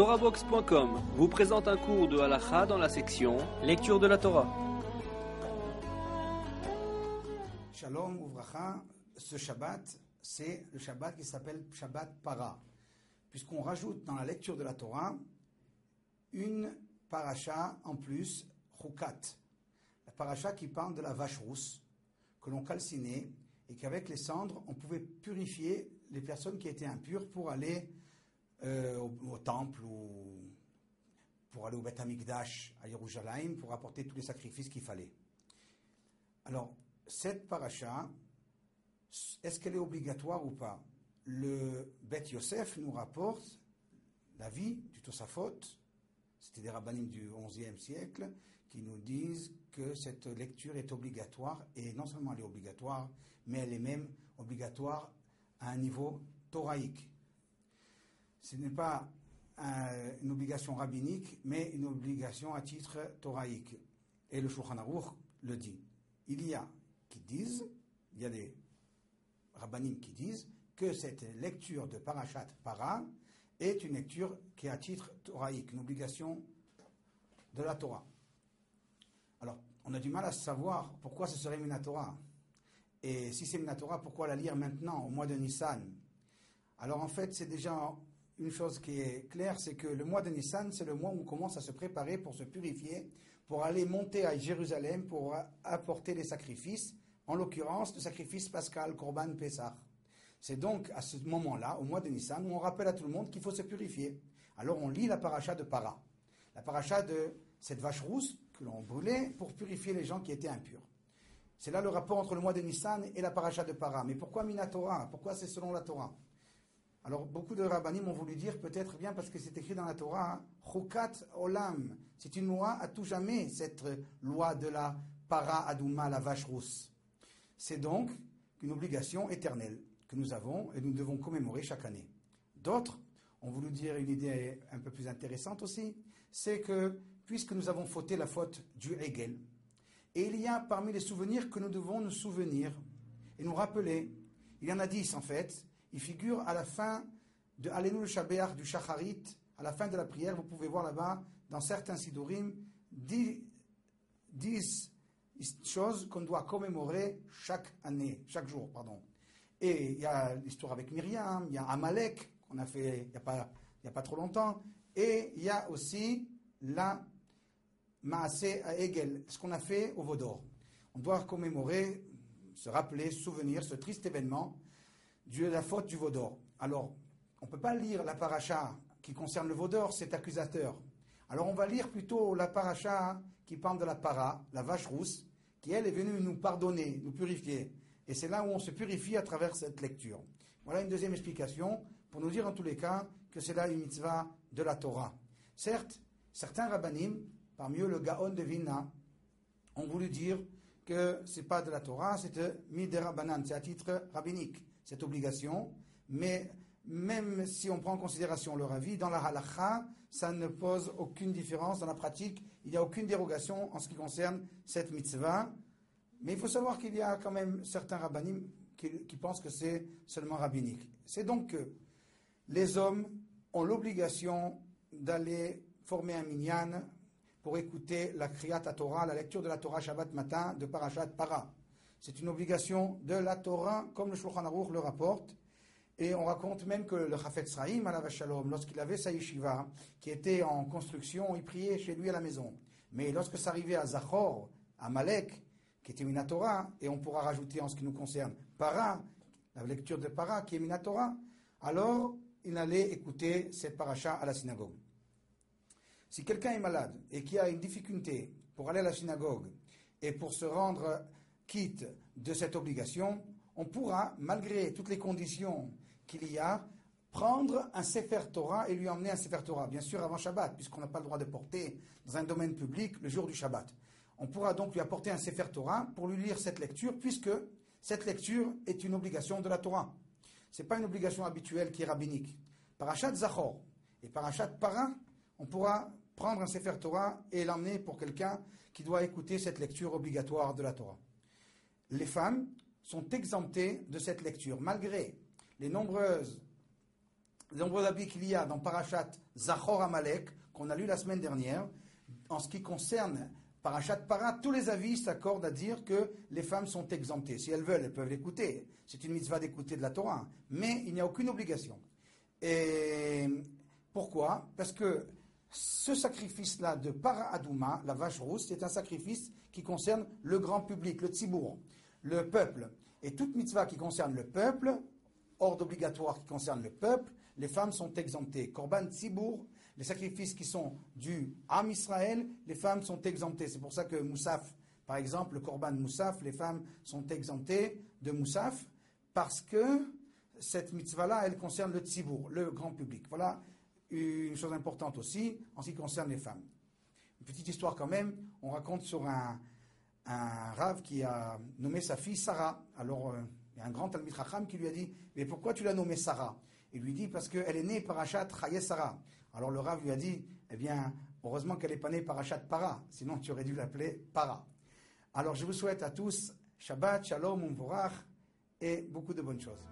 TorahBox.com vous présente un cours de halakha dans la section Lecture de la Torah. Shalom Ouvracha, ce Shabbat, c'est le Shabbat qui s'appelle Shabbat Para, puisqu'on rajoute dans la lecture de la Torah une paracha en plus, Chukat, la paracha qui parle de la vache rousse que l'on calcinait et qu'avec les cendres, on pouvait purifier les personnes qui étaient impures pour aller euh, au, temple ou pour aller au Beth Amikdash à Jérusalem pour apporter tous les sacrifices qu'il fallait. Alors, cette paracha, est-ce qu'elle est obligatoire ou pas? Le Beth Yosef nous rapporte la vie du Tosafot, c'était des rabbinim du XIe siècle, qui nous disent que cette lecture est obligatoire, et non seulement elle est obligatoire, mais elle est même obligatoire à un niveau thoraïque. Ce n'est pas un- une obligation rabbinique, mais une obligation à titre thoraïque. Et le Shulchan Aruch le dit. Il y a qui disent, il y a des rabbinim qui disent que cette lecture de Parashat Para est une lecture qui est à titre thoraïque, une obligation de la Torah. Alors, on a du mal à savoir pourquoi ce serait Minatora. Et si c'est Minatora, pourquoi la lire maintenant, au mois de Nissan? Alors, en fait, c'est déjà une chose qui est claire, c'est que le mois de Nissan, c'est le mois où on commence à se préparer pour se purifier, pour aller monter à Jérusalem, pour apporter les sacrifices, en l'occurrence le sacrifice pascal, Korban Pessah. C'est donc à ce moment-là, au mois de Nissan, où on rappelle à tout le monde qu'il faut se purifier. Alors on lit la paracha de Para, la paracha de cette vache rousse que l'on brûlait pour purifier les gens qui étaient impurs. C'est là le rapport entre le mois de Nissan et la paracha de Para. Mais pourquoi Minatora? Pourquoi c'est selon la Torah? Alors, beaucoup de rabbinim ont voulu dire peut-être bien parce que c'est écrit dans la Torah, Chukat Olam. C'est une loi à tout jamais, cette loi de la para adouma, la vache rousse. C'est donc une obligation éternelle que nous avons et nous devons commémorer chaque année. D'autres ont voulu dire une idée un peu plus intéressante aussi, c'est que puisque nous avons fauté la faute du Hegel, et il y a parmi les souvenirs que nous devons nous souvenir et nous rappeler, il y en a dix en fait, il figure à la fin de le Shabéach du Shacharit, à la fin de la prière, vous pouvez voir là-bas, dans certains Sidurim, dix, dix choses qu'on doit commémorer chaque année, chaque jour, pardon. Et il y a l'histoire avec Myriam, il y a Amalek, qu'on a fait il n'y a, a pas trop longtemps, et il y a aussi la Maaseh à Hegel, ce qu'on a fait au Vaudor. On doit commémorer, se rappeler, souvenir ce triste événement de la faute du Vaudor. Alors, on ne peut pas lire la paracha qui concerne le Vaudor, c'est accusateur. Alors, on va lire plutôt la paracha qui parle de la para, la vache rousse, qui elle est venue nous pardonner, nous purifier. Et c'est là où on se purifie à travers cette lecture. Voilà une deuxième explication pour nous dire en tous les cas que c'est là une mitzvah de la Torah. Certes, certains rabbinim, parmi eux le Gaon de Vilna, ont voulu dire que c'est pas de la Torah, c'est de Miderabanan, c'est à titre rabbinique, cette obligation. Mais même si on prend en considération leur avis, dans la halakha, ça ne pose aucune différence. Dans la pratique, il n'y a aucune dérogation en ce qui concerne cette mitzvah. Mais il faut savoir qu'il y a quand même certains rabbinim qui, pensent que c'est seulement rabbinique. C'est donc que les hommes ont l'obligation d'aller former un minyan pour écouter la Kriyat Torah, la lecture de la Torah Shabbat matin de Parashat Para. C'est une obligation de la Torah, comme le Shulchan Aruch le rapporte. Et on raconte même que le Chafetz Sraïm, à Shalom, lorsqu'il avait sa yeshiva, qui était en construction, il priait chez lui à la maison. Mais lorsque ça arrivait à Zachor, à Malek, qui était Minatora, et on pourra rajouter en ce qui nous concerne Para, la lecture de Para, qui est Minatora, alors il allait écouter cette paracha à la synagogue. Si quelqu'un est malade et qui a une difficulté pour aller à la synagogue et pour se rendre quitte de cette obligation, on pourra, malgré toutes les conditions qu'il y a, prendre un Sefer Torah et lui emmener un Sefer Torah, bien sûr avant Shabbat, puisqu'on n'a pas le droit de porter dans un domaine public le jour du Shabbat. On pourra donc lui apporter un Sefer Torah pour lui lire cette lecture, puisque cette lecture est une obligation de la Torah. Ce n'est pas une obligation habituelle qui est rabbinique. Parashat Zachor et Parashat Para, on pourra prendre un Sefer Torah et l'emmener pour quelqu'un qui doit écouter cette lecture obligatoire de la Torah. Les femmes sont exemptées de cette lecture, malgré les nombreuses les nombreux habits qu'il y a dans Parashat Zachor Amalek, qu'on a lu la semaine dernière, en ce qui concerne Parashat Para, tous les avis s'accordent à dire que les femmes sont exemptées. Si elles veulent, elles peuvent l'écouter. C'est une mitzvah d'écouter de la Torah. Mais il n'y a aucune obligation. Et pourquoi? Parce que ce sacrifice-là de Para Adouma, la vache rousse, c'est un sacrifice qui concerne le grand public, le tzibour, le peuple. Et toute mitzvah qui concerne le peuple, ordre obligatoire qui concerne le peuple, les femmes sont exemptées. Korban tzibour, les sacrifices qui sont dus à Israël, les femmes sont exemptées. C'est pour ça que Moussaf, par exemple, le Korban Moussaf, les femmes sont exemptées de Moussaf, parce que cette mitzvah-là, elle concerne le tzibour, le grand public. Voilà une chose importante aussi en ce qui concerne les femmes. Une petite histoire quand même, on raconte sur un, qui a nommé sa fille Sarah. Alors, euh, il y a un grand Talmid Chacham qui lui a dit Mais pourquoi tu l'as nommée Sarah? Il lui dit Parce qu'elle est née par Achat Sarah. Alors, le rave lui a dit Eh bien, heureusement qu'elle n'est pas née par Achat Para, sinon tu aurais dû l'appeler Para. Alors, je vous souhaite à tous Shabbat, Shalom, Umvorach et beaucoup de bonnes choses.